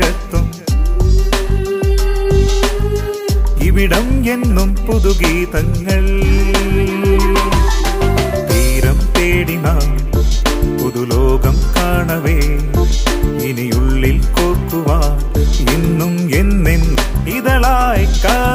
ഏകത്വം ഇവിടം എന്നും പുതുഗീതങ്ങൾ. തീരം തേടി നാം പുതുലോകം കാണവേ. ഇനിയുള്ളിൽ കോർക്കുവാൻ ഇന്നും എന്നെന്നും ഇതളായി കർമാ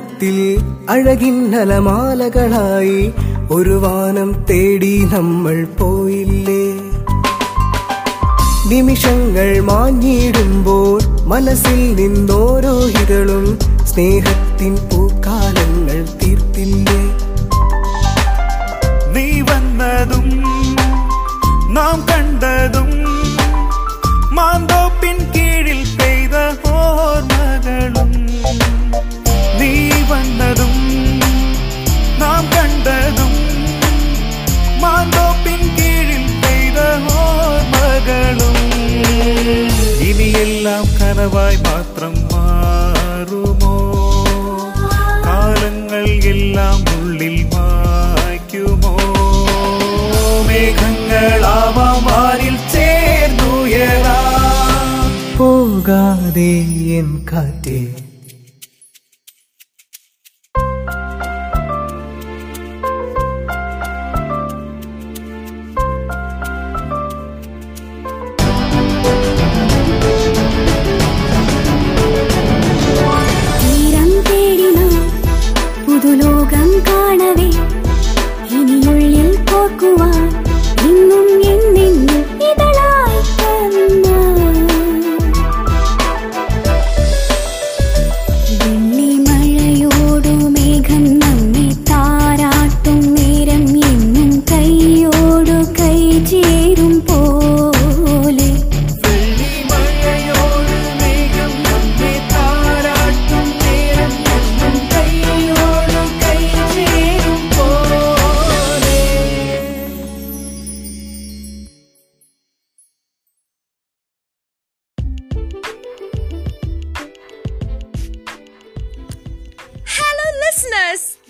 കൂടാരത്തിൽ അഴകിന്നലമാലകളായി ഒരു വാനം തേടി നമ്മൾ പോയില്ലേ? നിമിഷങ്ങൾ മാഞ്ഞിടുമ്പോൾ മനസ്സിൽ നിന്നോരോ ഇതളും സ്നേഹത്തിൻ പൂക്കാലങ്ങൾ കനവായി മാത്രം മാറുമോ? കാലങ്ങൾ എല്ലാം ഉള്ളിൽ മായ്ക്കുമോ? മേഘങ്ങളാവാം വാനിൽ ചേർന്നുയരാ. പോകാതെ എൻ കാറ്റേ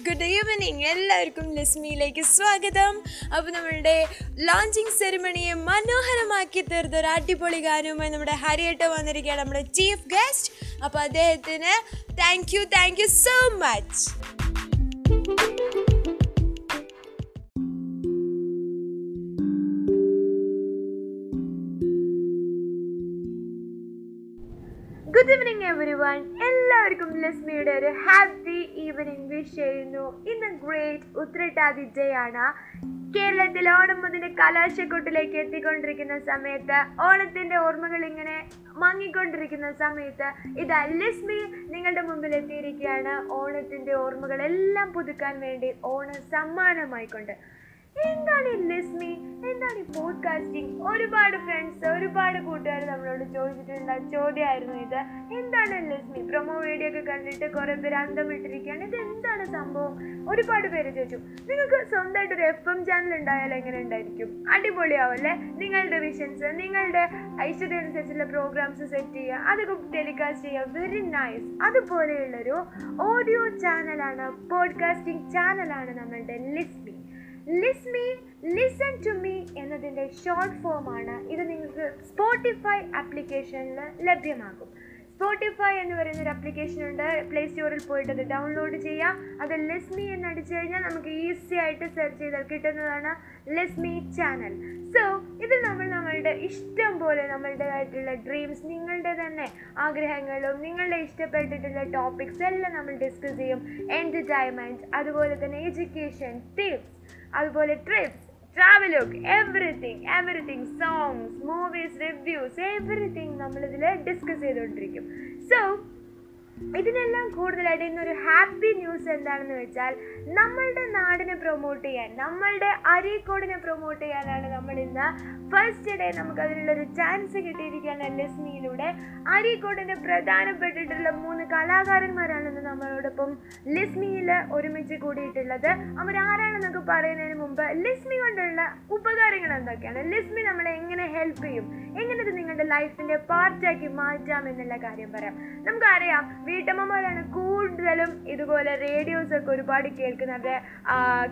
ഗുഡ് ഈവനിങ് എല്ലാവർക്കും ലിസ്മിയിലേക്ക് സ്വാഗതം. അപ്പോൾ നമ്മളുടെ ലോഞ്ചിങ് സെറിമണിയെ മനോഹരമാക്കി തീർത്ത ഒരു അടിപൊളി ഗാനവുമായി നമ്മുടെ ഹരിയേട്ട വന്നിരിക്കുകയാണ് നമ്മുടെ ചീഫ് ഗസ്റ്റ് അപ്പോൾ അദ്ദേഹത്തിന് thank you thank you so much everyone എല്ലാവർക്കും ലസ്മിയുടെ ഒരു ഹാപ്പി ഈവനിങ് വിഷ് ചെയ്യുന്നു. ഇന്ന് ഗ്രേറ്റ് ഉത്രട്ടാതി ഡേ ആണ്. കേരളത്തിൽ ഓണം മുതൽ കലാശക്കൊട്ടിലേക്ക് എത്തിക്കൊണ്ടിരിക്കുന്ന സമയത്ത് ഓണത്തിന്റെ ഓർമ്മകൾ ഇങ്ങനെ മങ്ങിക്കൊണ്ടിരിക്കുന്ന സമയത്ത് ഇതാ ലക്ഷ്മി നിങ്ങളുടെ മുമ്പിൽ എത്തിയിരിക്കുകയാണ്. ഓണത്തിന്റെ ഓർമ്മകളെല്ലാം പുതുക്കാൻ വേണ്ടി ഓണ സമ്മാനമായിക്കൊണ്ട് എന്താണ് ലിസ്മി എന്താണ് ഈ പോഡ്കാസ്റ്റിംഗ് ഒരുപാട് ഫ്രണ്ട്സ് ഒരുപാട് കൂട്ടുകാർ നമ്മളോട് ചോദിച്ചിട്ടുണ്ട്. ചോദ്യമായിരുന്നു ഇത്. എന്താണ് ലിസ്മി പ്രൊമോ വീഡിയോ ഒക്കെ കണ്ടിട്ട് കുറെ പേര് അന്തം വിട്ടിരിക്കുകയാണ് ഇത് എന്താണ് സംഭവം? ഒരുപാട് പേര് ചോദിച്ചു. നിങ്ങൾക്ക് സ്വന്തമായിട്ട് ഒരു എഫ് എം ചാനൽ ഉണ്ടായാൽ എങ്ങനെ ഉണ്ടായിരിക്കും? അടിപൊളിയാവല്ലേ? നിങ്ങളുടെ വിഷൻസ് നിങ്ങളുടെ ഐശ്വര്യനുസരിച്ചുള്ള പ്രോഗ്രാംസ് സെറ്റ് ചെയ്യുക. അതൊക്കെ ടെലികാസ്റ്റ് ചെയ്യുക. വെരി നൈസ് അതുപോലെയുള്ളൊരു ഓഡിയോ ചാനലാണ് പോഡ്കാസ്റ്റിംഗ് ചാനലാണ് നമ്മളുടെ Lismi Lismi listen to me എന്നതിന്റെ ഷോർട്ട് ഫോമാണ് ഇത് നിങ്ങൾക്ക് സ്പോട്ടിഫൈ ആപ്ലിക്കേഷനിൽ ലഭ്യമാകും. സ്പോട്ടിഫൈ എന്ന് പറയുന്ന ഒരു ആപ്ലിക്കേഷൻ ഉണ്ട്. പ്ലേ സ്റ്റോറിൽ പോയിട്ട് അത് ഡൗൺലോഡ് ചെയ്യാം. അത് ലെസ്മി എന്ന് അടിച്ചു കഴിഞ്ഞാൽ നമുക്ക് ഈസി ആയിട്ട് സെർച്ച് ചെയ്താൽ കിട്ടുന്നതാണ് ലെസ്മി ചാനൽ സോ ഇത് നമ്മൾ നമ്മളുടെ ഇഷ്ടം പോലെ നമ്മളുടേതായിട്ടുള്ള ഡ്രീംസ് നിങ്ങളുടെ തന്നെ ആഗ്രഹങ്ങളും നിങ്ങളുടെ ഇഷ്ടപ്പെട്ടിട്ടുള്ള ടോപ്പിക്സ് എല്ലാം നമ്മൾ ഡിസ്കസ് ചെയ്യും. എന്റർടൈൻമെന്റ് അതുപോലെ തന്നെ എഡ്യൂക്കേഷൻ ടിപ്സ് അതുപോലെ trips travelogue everything everything songs movies reviews everything നമ്മളിതിൽ ഡിസ്കസ് ചെയ്തുകൊണ്ടിരിക്കും സോ ഇതിനെല്ലാം കൂടുതലായിട്ട് ഇന്നൊരു ഹാപ്പി ന്യൂസ് എന്താണെന്ന് വെച്ചാൽ നമ്മളുടെ നാടിനെ പ്രൊമോട്ട് ചെയ്യാൻ നമ്മളുടെ അരീക്കോടിനെ പ്രൊമോട്ട് ചെയ്യാനാണ് നമ്മൾ ഇന്ന് ഫസ്റ്റ് ഡേ നമുക്ക് അതിനുള്ളൊരു ചാൻസ് കിട്ടിയിരിക്കുകയാണ് മിയിലൂടെ അരീക്കോടിന്റെ പ്രധാനപ്പെട്ടിട്ടുള്ള മൂന്ന് കലാകാരന്മാരാണ് ഇന്ന് നമ്മളോടൊപ്പം ലിസ്മിയിൽ ഒരുമിച്ച് കൂടിയിട്ടുള്ളത്. അവരാരാണെന്നൊക്കെ പറയുന്നതിന് മുമ്പ് ലിസ്മി കൊണ്ടുള്ള ഉപകാരങ്ങൾ എന്തൊക്കെയാണ്? ലിസ്മി നമ്മളെ എങ്ങനെ ഹെൽപ്പ് ചെയ്യും? എങ്ങനെ ഇത് നിങ്ങളുടെ ലൈഫിന്റെ പാർട്ടാക്കി മാറ്റാം എന്നുള്ള കാര്യം പറയാം. നമുക്കറിയാം വീട്ടമ്മമാരാണ് കൂടുതലും ഇതുപോലെ റേഡിയോസ് ഒക്കെ ഒരുപാട് കേൾക്കുന്നത്.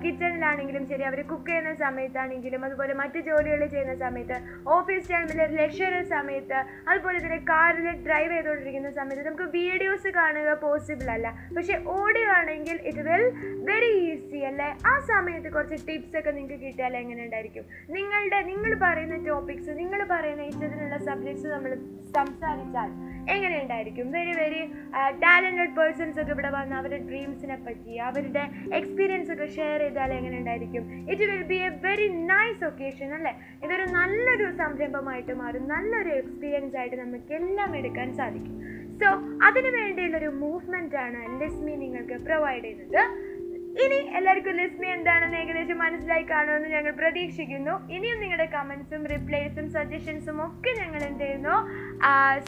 കിച്ചണിലാണെങ്കിലും ശരി അവർ കുക്ക് ചെയ്യുന്ന സമയത്താണെങ്കിലും അതുപോലെ മറ്റു ജോലികൾ ചെയ്യുന്ന സമയത്ത് ഓഫീസ് ടൈമിൽ ലക്ഷ്യ സമയത്ത് അതുപോലെ തന്നെ കാറിൽ ഡ്രൈവ് ചെയ്തുകൊണ്ടിരിക്കുന്ന സമയത്ത് നമുക്ക് വീഡിയോസ് കാണുക പോസിബിൾ അല്ല. പക്ഷെ ഓഡിയോ ആണെങ്കിൽ ഇറ്റ് വിൽ വെരി ഈസി അല്ലേ? ആ സമയത്ത് കുറച്ച് ടിപ്സ് ഒക്കെ നിങ്ങൾക്ക് കിട്ടിയാൽ എങ്ങനെ ഉണ്ടായിരിക്കും? നിങ്ങളുടെ നിങ്ങൾ പറയുന്ന ടോപ്പിക്സ് നിങ്ങൾ പറയുന്ന ഇഷ്ടത്തിനുള്ള സബ്ജക്ട്സ് നമ്മൾ സംസാരിച്ചാൽ എങ്ങനെ ഉണ്ടായിരിക്കും? വെരി വെരി ടാലന്റഡ് പേഴ്സൺസ് ഒക്കെ ഇവിടെ വന്ന് അവരുടെ ഡ്രീംസിനെ പറ്റി അവരുടെ എക്സ്പീരിയൻസ് ഒക്കെ ഷെയർ ചെയ്താൽ എങ്ങനെ ഉണ്ടായിരിക്കും? It will be a very nice occasion അല്ലേ? ഇതൊരു നല്ലൊരു സംരംഭമായിട്ട് മാറും. നല്ലൊരു എക്സ്പീരിയൻസ് ആയിട്ട് നമുക്ക് എല്ലാം എടുക്കാൻ സാധിക്കും. സോ അതിനു വേണ്ടിയുള്ളൊരു മൂവ്മെന്റ് ആണ് ലിസ്മി നിങ്ങൾക്ക് പ്രൊവൈഡ് ചെയ്യുന്നത്. ഇനി എല്ലാവർക്കും ലിസ്മി എന്താണെന്ന് ഏകദേശം മനസ്സിലായി കാണുമെന്ന് ഞങ്ങൾ പ്രതീക്ഷിക്കുന്നു. ഇനിയും നിങ്ങളുടെ കമൻസും റിപ്ലൈസും സജഷൻസും ഒക്കെ ഞങ്ങൾ എന്ത് ചെയ്യുന്നു?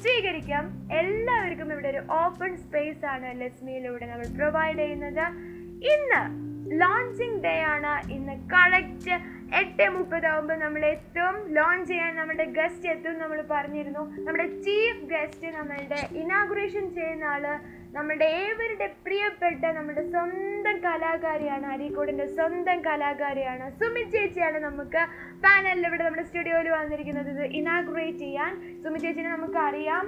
സ്വീകരിക്കാം. എല്ലാവർക്കും ഇവിടെ ഒരു ഓപ്പൺ സ്പേസ് ആണ് ലിസ്മിയിലൂടെ നമ്മൾ പ്രൊവൈഡ് ചെയ്യുന്നത്. ഇന്ന് ലോഞ്ചിങ് ഡേ ആണ്. ഇന്ന് കറക്റ്റ് എട്ട് മുപ്പതാവുമ്പോൾ നമ്മൾ എത്തും. ലോഞ്ച് ചെയ്യാൻ നമ്മുടെ ഗസ്റ്റ് എത്തും നമ്മൾ പറഞ്ഞിരുന്നു. നമ്മുടെ ചീഫ് ഗസ്റ്റ് നമ്മളുടെ ഇനാഗുറേഷൻ ചെയ്യുന്ന ആൾ നമ്മുടെ ഏവരുടെ പ്രിയപ്പെട്ട നമ്മുടെ സ്വന്തം കലാകാരിയാണ് അരീക്കോടിന്റെ സ്വന്തം കലാകാരിയാണ് സുമിത് ചേച്ചിയാണ് നമുക്ക് പാനലിൽ ഇവിടെ നമ്മുടെ സ്റ്റുഡിയോയിൽ വന്നിരിക്കുന്നത്. ഇത് ഇനാഗ്രേറ്റ് ചെയ്യാൻ സുമിത് ചേച്ചിനെ നമുക്ക് അറിയാം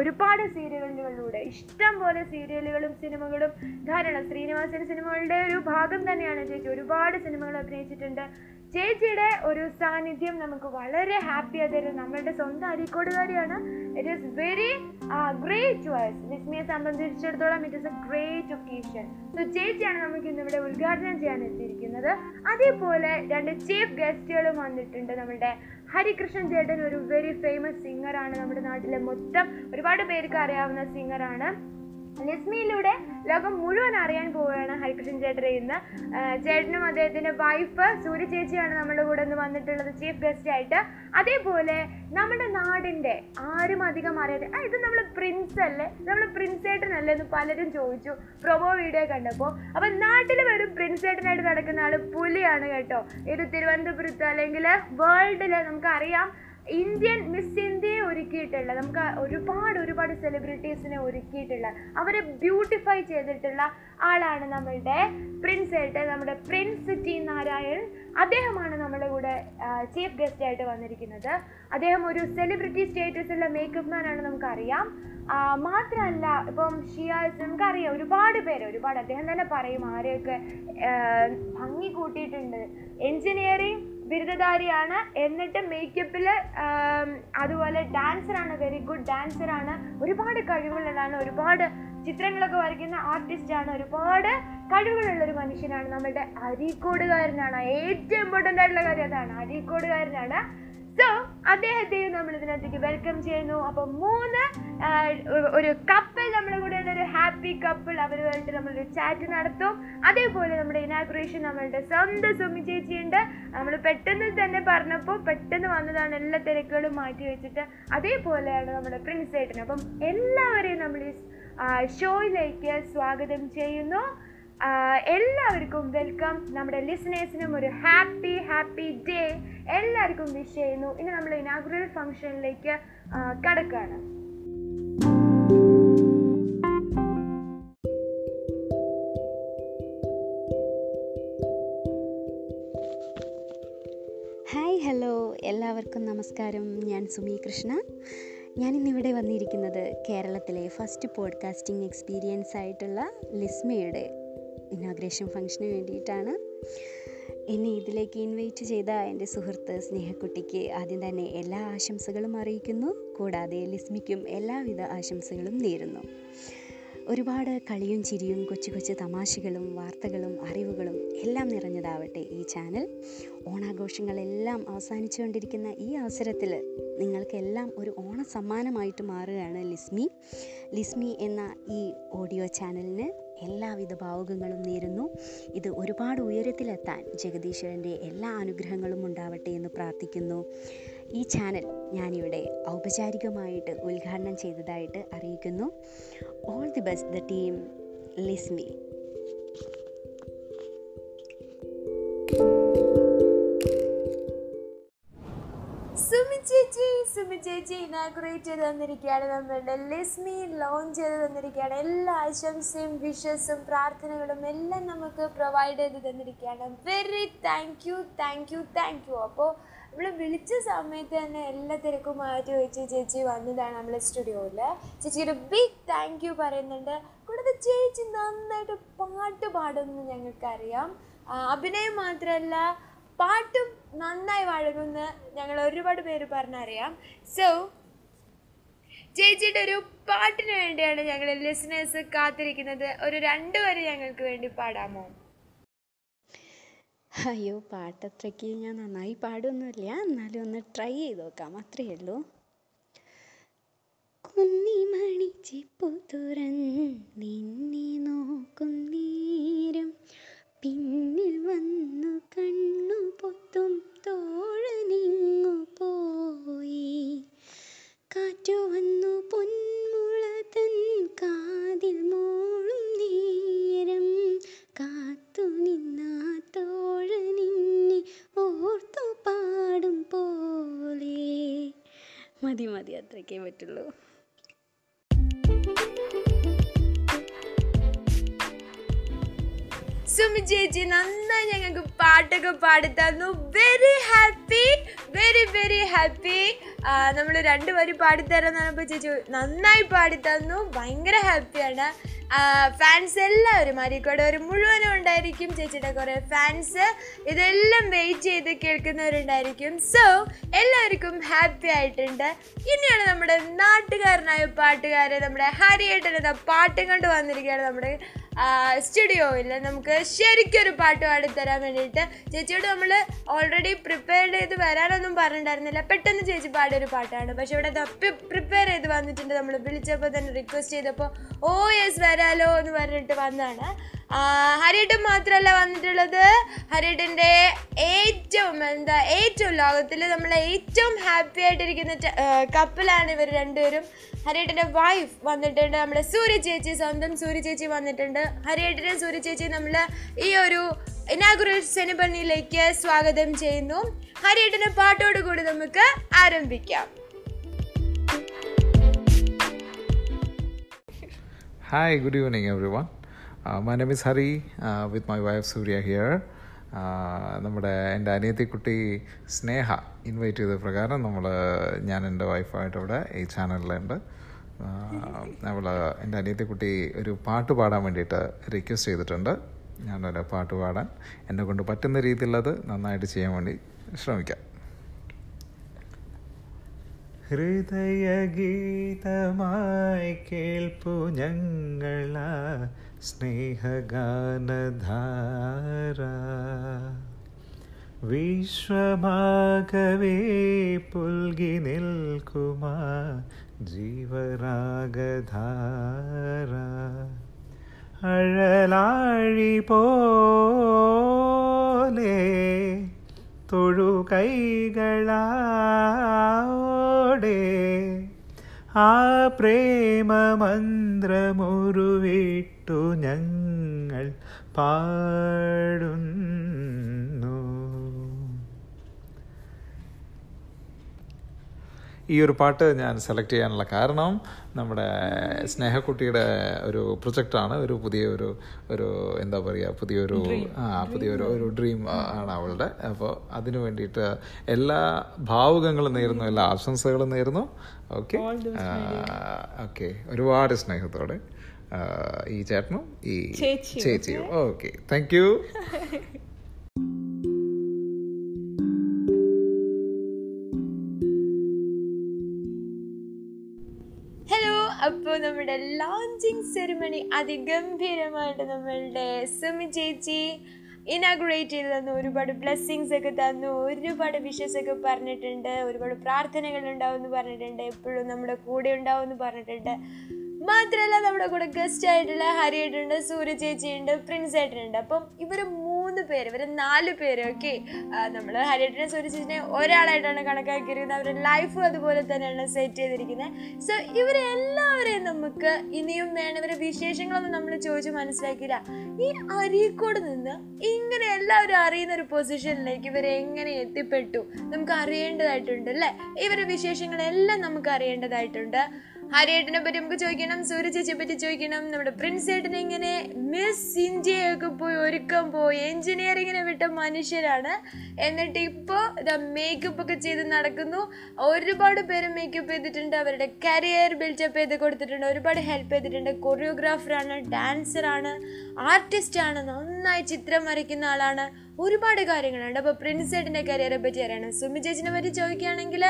ഒരുപാട് സീരിയലുകളിലൂടെ ഇഷ്ടം പോലെ സീരിയലുകളും സിനിമകളും ധാരാളം ശ്രീനിവാസൻ സിനിമകളുടെ ഒരു ഭാഗം തന്നെയാണ് ചേച്ചി. ഒരുപാട് സിനിമകൾ അഭിനയിച്ചിട്ടുണ്ട്. ചേച്ചിയുടെ ഒരു സാന്നിധ്യം നമുക്ക് വളരെ ഹാപ്പി തരും. നമ്മളുടെ സ്വന്തം അരീക്കോടുകാരിയാണ്. It is very great choice ലിസ്മിയെ സംബന്ധിച്ചിടത്തോളം it is a great occasion so ചേച്ചിയാണ് നമുക്ക് ഇന്നിവിടെ ഉദ്ഘാടനം ചെയ്യാൻ എത്തിയിരിക്കുന്നത്. അതേപോലെ രണ്ട് ചീഫ് ഗസ്റ്റുകളും വന്നിട്ടുണ്ട്. നമ്മുടെ ഹരികൃഷ്ണൻ ചേട്ടൻ ഒരു വെരി ഫേമസ് സിംഗറാണ് നമ്മുടെ നാട്ടിലെ മൊത്തം ഒരുപാട് പേർക്ക് അറിയാവുന്ന സിംഗറാണ് ലിസ്മിയിലൂടെ ലോകം മുഴുവൻ അറിയാൻ പോവുകയാണ് ഹരികൃഷ്ണൻ ചേട്ടനെ ഇന്ന്. ചേട്ടനും അദ്ദേഹത്തിന്റെ വൈഫ് സൂര്യ ചേച്ചിയാണ് നമ്മുടെ കൂടെ ഒന്ന് വന്നിട്ടുള്ളത് ചീഫ് ഗസ്റ്റ് ആയിട്ട്. അതേപോലെ നമ്മുടെ നാടിന്റെ ആരും അധികം അറിയാതെ ആ ഇത് നമ്മൾ പ്രിൻസ് അല്ലേ? നമ്മൾ പ്രിൻസ് ചേട്ടനല്ലേ എന്ന് പലരും ചോദിച്ചു പ്രൊമോ വീഡിയോ കണ്ടപ്പോൾ അപ്പം നാട്ടിൽ വരും പ്രിൻസ് ചേട്ടനായിട്ട് നടക്കുന്ന ആൾ പുലിയാണ് കേട്ടോ. ഇത് തിരുവനന്തപുരത്ത് അല്ലെങ്കിൽ വേൾഡിൽ നമുക്കറിയാം ഇന്ത്യൻ മിസ് ഇന്ത്യയെ ഒരുക്കിയിട്ടുള്ള നമുക്ക് ഒരുപാട് ഒരുപാട് സെലിബ്രിറ്റീസിനെ ഒരുക്കിയിട്ടുള്ള അവരെ ബ്യൂട്ടിഫൈ ചെയ്തിട്ടുള്ള ആളാണ് നമ്മളുടെ പ്രിൻസ് ആയിട്ട് നമ്മുടെ പ്രിൻസ് ടി നാരായൺ. അദ്ദേഹമാണ് നമ്മുടെ കൂടെ ചീഫ് ഗസ്റ്റ് ആയിട്ട് വന്നിരിക്കുന്നത്. അദ്ദേഹം ഒരു സെലിബ്രിറ്റി സ്റ്റേറ്റസുള്ള മേക്കപ്പ് മാൻ ആണ് നമുക്കറിയാം. മാത്രമല്ല ഇപ്പം ഷിയാസ് നമുക്കറിയാം ഒരുപാട് പേര് ഒരുപാട് അദ്ദേഹം തന്നെ പറയും ആരെയൊക്കെ ഭംഗി കൂട്ടിയിട്ടുണ്ട്. എൻജിനീയറിംഗ് ബിരുദധാരിയാണ്. എന്നിട്ട് മേക്കപ്പിൽ അതുപോലെ ഡാൻസറാണ് വെരി ഗുഡ് ഡാൻസറാണ് ഒരുപാട് കഴിവുകളുള്ളതാണ് ഒരുപാട് ചിത്രങ്ങളൊക്കെ വരയ്ക്കുന്ന ആർട്ടിസ്റ്റാണ് ഒരുപാട് കഴിവുകളുള്ള ഒരു മനുഷ്യനാണ്. നമ്മുടെ അരീക്കോടുകാരനാണ്. ഏറ്റവും ഇമ്പോർട്ടന്റ് ആയിട്ടുള്ള കാര്യം അതാണ്. അരീക്കോടുകാരനാണ്. അദ്ദേഹത്തെയും നമ്മൾ ഇതിനകത്തേക്ക് വെൽക്കം ചെയ്യുന്നു. അപ്പൊ മൂന്ന് ഒരു കപ്പിൾ നമ്മുടെ കൂടെ ഒരു ഹാപ്പി കപ്പിൾ അവരുമായിട്ട് നമ്മളൊരു ചാറ്റ് നടത്തും. അതേപോലെ നമ്മുടെ ഇനാഗ്രേഷൻ നമ്മളുടെ സ്വന്തം സുമി ചേച്ചിയുണ്ട്. നമ്മൾ പെട്ടെന്ന് തന്നെ പറഞ്ഞപ്പോൾ പെട്ടെന്ന് വന്നതാണ് എല്ലാ തിരക്കുകളും മാറ്റി വെച്ചിട്ട്. അതേപോലെയാണ് നമ്മുടെ പ്രിൻസ് ഏട്ടൻ അപ്പം എല്ലാവരെയും നമ്മൾ ഈ ഷോയിലേക്ക് സ്വാഗതം ചെയ്യുന്നു. എല്ലാവർക്കും വെൽക്കം നമ്മുടെ ലിസണേഴ്സിനും ഒരു ഹാപ്പി ഹാപ്പി ഡേ എല്ലാവർക്കും വിഷ് ചെയ്യുന്നു. ഇനി നമ്മൾ ഇനാഗുറൽ ഫംഗ്ഷനിലേക്ക് കടക്കുകയാണ് ഹായ് ഹലോ എല്ലാവർക്കും നമസ്കാരം. ഞാൻ സുമി കൃഷ്ണ. ഞാനിന്നിവിടെ വന്നിരിക്കുന്നത് കേരളത്തിലെ ഫസ്റ്റ് പോഡ്കാസ്റ്റിംഗ് എക്സ്പീരിയൻസ് ആയിട്ടുള്ള ലിസ്മയുടെ ഇനോഗ്രേഷൻ ഫംഗ്ഷന് വേണ്ടിയിട്ടാണ്. എന്നെ ഇതിലേക്ക് ഇൻവൈറ്റ് ചെയ്ത എന്റെ സുഹൃത്ത് സ്നേഹക്കുട്ടിക്ക് ആദ്യം തന്നെ എല്ലാ ആശംസകളും അറിയിക്കുന്നു. കൂടാതെ ലിസ്മിക്കും എല്ലാവിധ ആശംസകളും നേരുന്നു. ഒരുപാട് കളിയും ചിരിയും കൊച്ചു കൊച്ചു തമാശകളും വാർത്തകളും അറിവുകളും എല്ലാം നിറഞ്ഞതാവട്ടെ ഈ ചാനൽ. ഓണാഘോഷങ്ങളെല്ലാം അവസാനിച്ചുകൊണ്ടിരിക്കുന്ന ഈ അവസരത്തിൽ നിങ്ങൾക്കെല്ലാം ഒരു ഓണ സമ്മാനമായിട്ട് മാറുകയാണ് ലിസ്മി. ലിസ്മി എന്ന ഈ ഓഡിയോ ചാനലിന് എല്ലാവിധ ഭാവുകങ്ങളും നേരുന്നു. ഇത് ഒരുപാട് ഉയരത്തിലെത്താൻ ജഗദീശ്വരന്റെ എല്ലാ അനുഗ്രഹങ്ങളും ഉണ്ടാവട്ടെ എന്ന് പ്രാർത്ഥിക്കുന്നു. ഈ ചാനൽ ഞാനിവിടെ ഔപചാരികമായിട്ട് ഉദ്ഘാടനം ചെയ്തതായിട്ട് അറിയിക്കുന്നു. All the best the team Lismi ചേച്ചി ഇനാഗുറേറ്റ് ചെയ്ത് തന്നിരിക്കുകയാണ്. നമ്മളുടെ ലിസ്മി ലോഞ്ച് ചെയ്ത് തന്നിരിക്കുകയാണ്. എല്ലാ ആശംസയും വിഷസും പ്രാർത്ഥനകളും എല്ലാം നമുക്ക് പ്രൊവൈഡ് ചെയ്ത് തന്നിരിക്കുകയാണ്. Very thank you thank you thank you അപ്പോൾ നമ്മൾ വിളിച്ച സമയത്ത് തന്നെ എല്ലാ തിരക്കും മാറ്റി വെച്ച് ചേച്ചി വന്നതാണ് നമ്മളെ സ്റ്റുഡിയോയിൽ ചേച്ചിയുടെ ബിഗ് താങ്ക് യു പറയുന്നുണ്ട്. കൂടാതെ ചേച്ചി നന്നായിട്ട് പാട്ട് പാടുമെന്ന് ഞങ്ങൾക്കറിയാം. അഭിനയം മാത്രമല്ല പാട്ടും നന്നായി വഴങ്ങുന്ന ഞങ്ങൾ ഒരുപാട് പേര് പറഞ്ഞറിയാം. സോ ചേച്ചിയുടെ ഒരു പാട്ടിന് വേണ്ടിയാണ് ഞങ്ങൾ ലിസണേഴ്സ് കാത്തിരിക്കുന്നത്. ഒരു രണ്ട് വരി ഞങ്ങൾക്ക് വേണ്ടി പാടാമോ? അയ്യോ പാട്ടത്രയ്ക്ക് ഞാൻ നന്നായി പാടുമൊന്നുമില്ല എന്നാലും ഒന്ന് ട്രൈ ചെയ്ത് നോക്കാം. അത്രയേ ഉള്ളൂ. കുന്നിമണി ചിപ്പു നിന്നെ അത്രയ്ക്കേ പറ്റുള്ളൂ. സുമി ചേച്ചി നന്നായി ഞങ്ങൾക്ക് പാട്ടൊക്കെ പാടി തന്നു. Very happy very very happy നമ്മൾ രണ്ട് വരി പാടിത്തരാന്ന് പറഞ്ഞപ്പോൾ ചേച്ചി നന്നായി പാടി തന്നു. ഭയങ്കര ഹാപ്പിയാണ് ഫാൻസ് എല്ലാവരും അരീക്കോട് ഒരു മുഴുവനും ഉണ്ടായിരിക്കും. ചേച്ചിയുടെ കുറേ ഫാൻസ് ഇതെല്ലാം വെയിറ്റ് ചെയ്ത് കേൾക്കുന്നവരുണ്ടായിരിക്കും. സോ എല്ലാവർക്കും ഹാപ്പി ആയിട്ടുണ്ട്. ഇനിയാണ് നമ്മുടെ നാട്ടുകാരനായ പാട്ടുകാരെ നമ്മുടെ ഹരിയേട്ടൻ പാട്ടും കൊണ്ട് വന്നിരിക്കുകയാണ് നമ്മുടെ സ്റ്റുഡിയോയിൽ നമുക്ക് ശരിക്കൊരു പാട്ട് പാടിത്തരാൻ വേണ്ടിയിട്ട് ചേച്ചിയോട് നമ്മൾ ഓൾറെഡി പ്രിപ്പയർ ചെയ്ത് വരാനൊന്നും പറഞ്ഞിട്ടുണ്ടായിരുന്നില്ല. പെട്ടെന്ന് ചേച്ചി പാടിയൊരു പാട്ടാണ്. പക്ഷെ ഇവിടെ തപ്പി പ്രിപ്പയർ ചെയ്ത് വന്നിട്ടുണ്ട് നമ്മൾ വിളിച്ചപ്പോൾ തന്നെ റിക്വസ്റ്റ് ചെയ്തപ്പോൾ ഓ യെസ് വരാലോ എന്ന് പറഞ്ഞിട്ട് വന്നതാണ് ഹരിയേട്ടൻ മാത്രമല്ല വന്നിട്ടുള്ളത്. ഹരിയേട്ടന്റെ ഏറ്റവും എന്താ ഏറ്റവും ലോകത്തിൽ നമ്മൾ ഏറ്റവും ഹാപ്പി ആയിട്ടിരിക്കുന്ന കപ്പിലാണ് ഇവർ രണ്ടുപേരും. ഹരിയേട്ടന്റെ വൈഫ് വന്നിട്ടുണ്ട് നമ്മുടെ സൂര്യ ചേച്ചി സ്വന്തം സൂര്യ ചേച്ചി വന്നിട്ടുണ്ട്. ഹരിയേട്ടനെ സൂര്യ ചേച്ചി നമ്മൾ ഈ ഒരു ഇനാഗുറൽ സെനിബണിയിലേക്ക് സ്വാഗതം ചെയ്യുന്നു. ഹരിയേട്ടന്റെ പാട്ടോട് കൂടി നമുക്ക് ആരംഭിക്കാം. Hi good evening every everyone. Uh, my name is uh, my wife Surya here. Uh, നമ്മുടെ എന്റെ അനിയത്തിക്കുട്ടി സ്നേഹ ഇൻവൈറ്റ് ചെയ്ത പ്രകാരം നമ്മൾ ഞാൻ എന്റെ വൈഫായിട്ട് ഇവിടെ ഈ ചാനലിലുണ്ട് നമ്മൾ എന്റെ അനിയത്തിക്കുട്ടി ഒരു പാട്ട് പാടാൻ വേണ്ടിയിട്ട് റിക്വസ്റ്റ് ചെയ്തിട്ടുണ്ട്. ഞാനൊരു പാട്ട് പാടാൻ എന്നെ കൊണ്ട് പറ്റുന്ന രീതിയിലുള്ളത് നന്നായിട്ട് ചെയ്യാൻ വേണ്ടി ശ്രമിക്കാം. ഹൃദയഗീതമായി കേൾപ്പു ഞങ്ങള സ്നേഹഗാനധാര. വിശ്വമാകവേ പുൽകി നിൽക്കുമാ ജീവരാഗധാര. അഴലാഴി പോലെ തൊഴു കൈകളോടെ ആ പ്രേമമന്ത്രമുരുവിട്ടു ഞങ്ങൾ പാടുന്നു ഈ ഒരു പാട്ട് ഞാൻ സെലക്ട് ചെയ്യാനുള്ള കാരണം നമ്മുടെ സ്നേഹക്കുട്ടിയുടെ ഒരു പ്രൊജക്റ്റാണ് ഒരു പുതിയ ഒരു ഒരു എന്താ പറയുക പുതിയൊരു ആ പുതിയൊരു ഒരു ഡ്രീം ആണ് അവളുടെ. അപ്പോൾ അതിനു വേണ്ടിയിട്ട് എല്ലാ ഭാവുകങ്ങളും നേരുന്നു എല്ലാ ആശംസകളും നേരുന്നു. ഓക്കെ ഓക്കെ ഒരുപാട് സ്നേഹത്തോടെ ഈ ചേട്ടനും ഈ ചേച്ചിയും. ഓക്കെ താങ്ക് യു അപ്പോൾ നമ്മുടെ ലോഞ്ചിങ് സെറിമണി അതിഗംഭീരമായിട്ട് നമ്മളുടെ സുമി ചേച്ചി ഇനാഗുറേറ്റ് ചെയ്ത് തന്നു. ഒരുപാട് ബ്ലെസ്സിങ്സ് ഒക്കെ തന്നു. ഒരുപാട് വിഷസ് ഒക്കെ പറഞ്ഞിട്ടുണ്ട്. ഒരുപാട് പ്രാർത്ഥനകൾ ഉണ്ടാവും എന്ന് പറഞ്ഞിട്ടുണ്ട്. എപ്പോഴും നമ്മുടെ കൂടെ ഉണ്ടാവും എന്ന് പറഞ്ഞിട്ടുണ്ട്. മാത്രമല്ല നമ്മുടെ കൂടെ ഗസ്റ്റ് ആയിട്ടുള്ള ഹരിയായിട്ടുണ്ട് സൂര്യ ചേച്ചിയുണ്ട് പ്രിൻസ് ആയിട്ടുണ്ട് അപ്പം ഇവർ മൂന്ന് പേര് ഇവർ നാല് പേര് ഓക്കെ നമ്മൾ ഹരിയേട്ടനെ സൂര്യ ചേച്ചിനെ ഒരാളായിട്ടാണ് കണക്കാക്കിയിരിക്കുന്നത്. അവരുടെ ലൈഫും അതുപോലെ തന്നെയാണ് സെറ്റ് ചെയ്തിരിക്കുന്നത്. സോ ഇവരെ എല്ലാവരെയും നമുക്ക് ഇനിയും വേണം. ഇവരെ വിശേഷങ്ങളൊന്നും നമ്മൾ ചോദിച്ച് മനസ്സിലാക്കിയില്ല. ഈ അരീക്കോട് നിന്ന് ഇങ്ങനെ എല്ലാവരും അറിയുന്ന ഒരു പൊസിഷനിലേക്ക് ഇവരെ എങ്ങനെ എത്തിപ്പെട്ടു? നമുക്ക് അറിയേണ്ടതായിട്ടുണ്ട് അല്ലേ? ഇവരുടെ വിശേഷങ്ങളെല്ലാം നമുക്ക് അറിയേണ്ടതായിട്ടുണ്ട്. ഹരിയേട്ടനെ പറ്റി നമുക്ക് ചോദിക്കണം സൂര്യ ചേച്ചിയെ പറ്റി ചോദിക്കണം. നമ്മുടെ പ്രിൻസ് ഏട്ടൻ ഇങ്ങനെ മിസ് ഇന്ത്യയൊക്കെ പോയി ഒരുക്കം പോയി എഞ്ചിനീയറിങ്ങിനെ വിട്ട മനുഷ്യരാണ്. എന്നിട്ട് ഇപ്പോൾ ഇതാ മേക്കപ്പ് ഒക്കെ ചെയ്ത് നടക്കുന്നു. ഒരുപാട് പേര് മേക്കപ്പ് ചെയ്തിട്ടുണ്ട്. അവരുടെ കരിയർ ബിൽഡപ്പ് ചെയ്ത് കൊടുത്തിട്ടുണ്ട്. ഒരുപാട് ഹെൽപ്പ് ചെയ്തിട്ടുണ്ട്. കൊറിയോഗ്രാഫറാണ് ഡാൻസറാണ് ആർട്ടിസ്റ്റാണ് നന്നായി ചിത്രം വരയ്ക്കുന്ന ആളാണ്. ഒരുപാട് കാര്യങ്ങളുണ്ട്. അപ്പോൾ പ്രിൻസ് ചേട്ടന്റെ കരിയറെ പറ്റി അറിയണം. സുമി ചേച്ചിനെ പറ്റി ചോദിക്കുകയാണെങ്കിൽ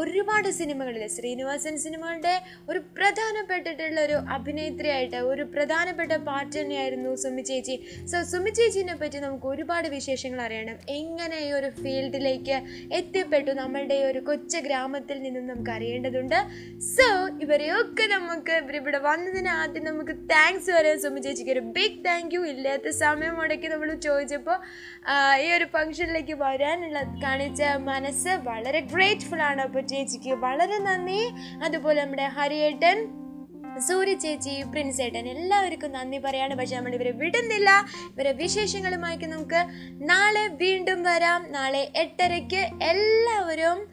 ഒരുപാട് സിനിമകളിൽ ശ്രീനിവാസൻ സിനിമകളുടെ ഒരു പ്രധാനപ്പെട്ടിട്ടുള്ള ഒരു അഭിനേത്രിയായിട്ട് ഒരു പ്രധാനപ്പെട്ട പാർട്ട് തന്നെയായിരുന്നു സുമി ചേച്ചി. സോ സുമി ചേച്ചിനെ പറ്റി നമുക്ക് ഒരുപാട് വിശേഷങ്ങൾ അറിയണം. എങ്ങനെ ഈ ഒരു ഫീൽഡിലേക്ക് എത്തിപ്പെട്ടു? നമ്മളുടെ ഈ ഒരു കൊച്ച ഗ്രാമത്തിൽ നിന്നും നമുക്ക് അറിയേണ്ടതുണ്ട്. സോ ഇവരെയൊക്കെ നമുക്ക് ഇവരിവിടെ വന്നതിന് ആദ്യം നമുക്ക് താങ്ക്സ് പറയാം. സുമി ചേച്ചിക്ക് ഒരു ബിഗ് താങ്ക് യു ഇല്ലാത്ത സമയം മുടക്കി നമ്മൾ ചോദിച്ചപ്പോൾ ഈ ഒരു ഫംഗ്ഷനിലേക്ക് വരാനുള്ള കാണിച്ച മനസ്സ് വളരെ ഗ്രേറ്റ്ഫുൾ ആണ് അപ്പോൾ ചേച്ചിക്ക്. വളരെ നന്ദി. അതുപോലെ നമ്മുടെ ഹരിയേട്ടൻ സൂര്യ ചേച്ചി പ്രിൻസ് ഏട്ടൻ എല്ലാവർക്കും നന്ദി പറയാണ്. പക്ഷെ നമ്മൾ ഇവരെ വിടുന്നില്ല. ഇവരെ വിശേഷങ്ങളുമായിട്ട് നമുക്ക് നാളെ വീണ്ടും വരാം. നാളെ എട്ടരയ്ക്ക് എല്ലാവരും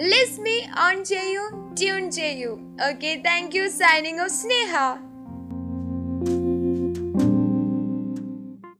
ലിസ്മി ഓൺ ചെയ്യൂ ട്യൂൺ ചെയ്യൂ. Okay thank you signing off Sneha.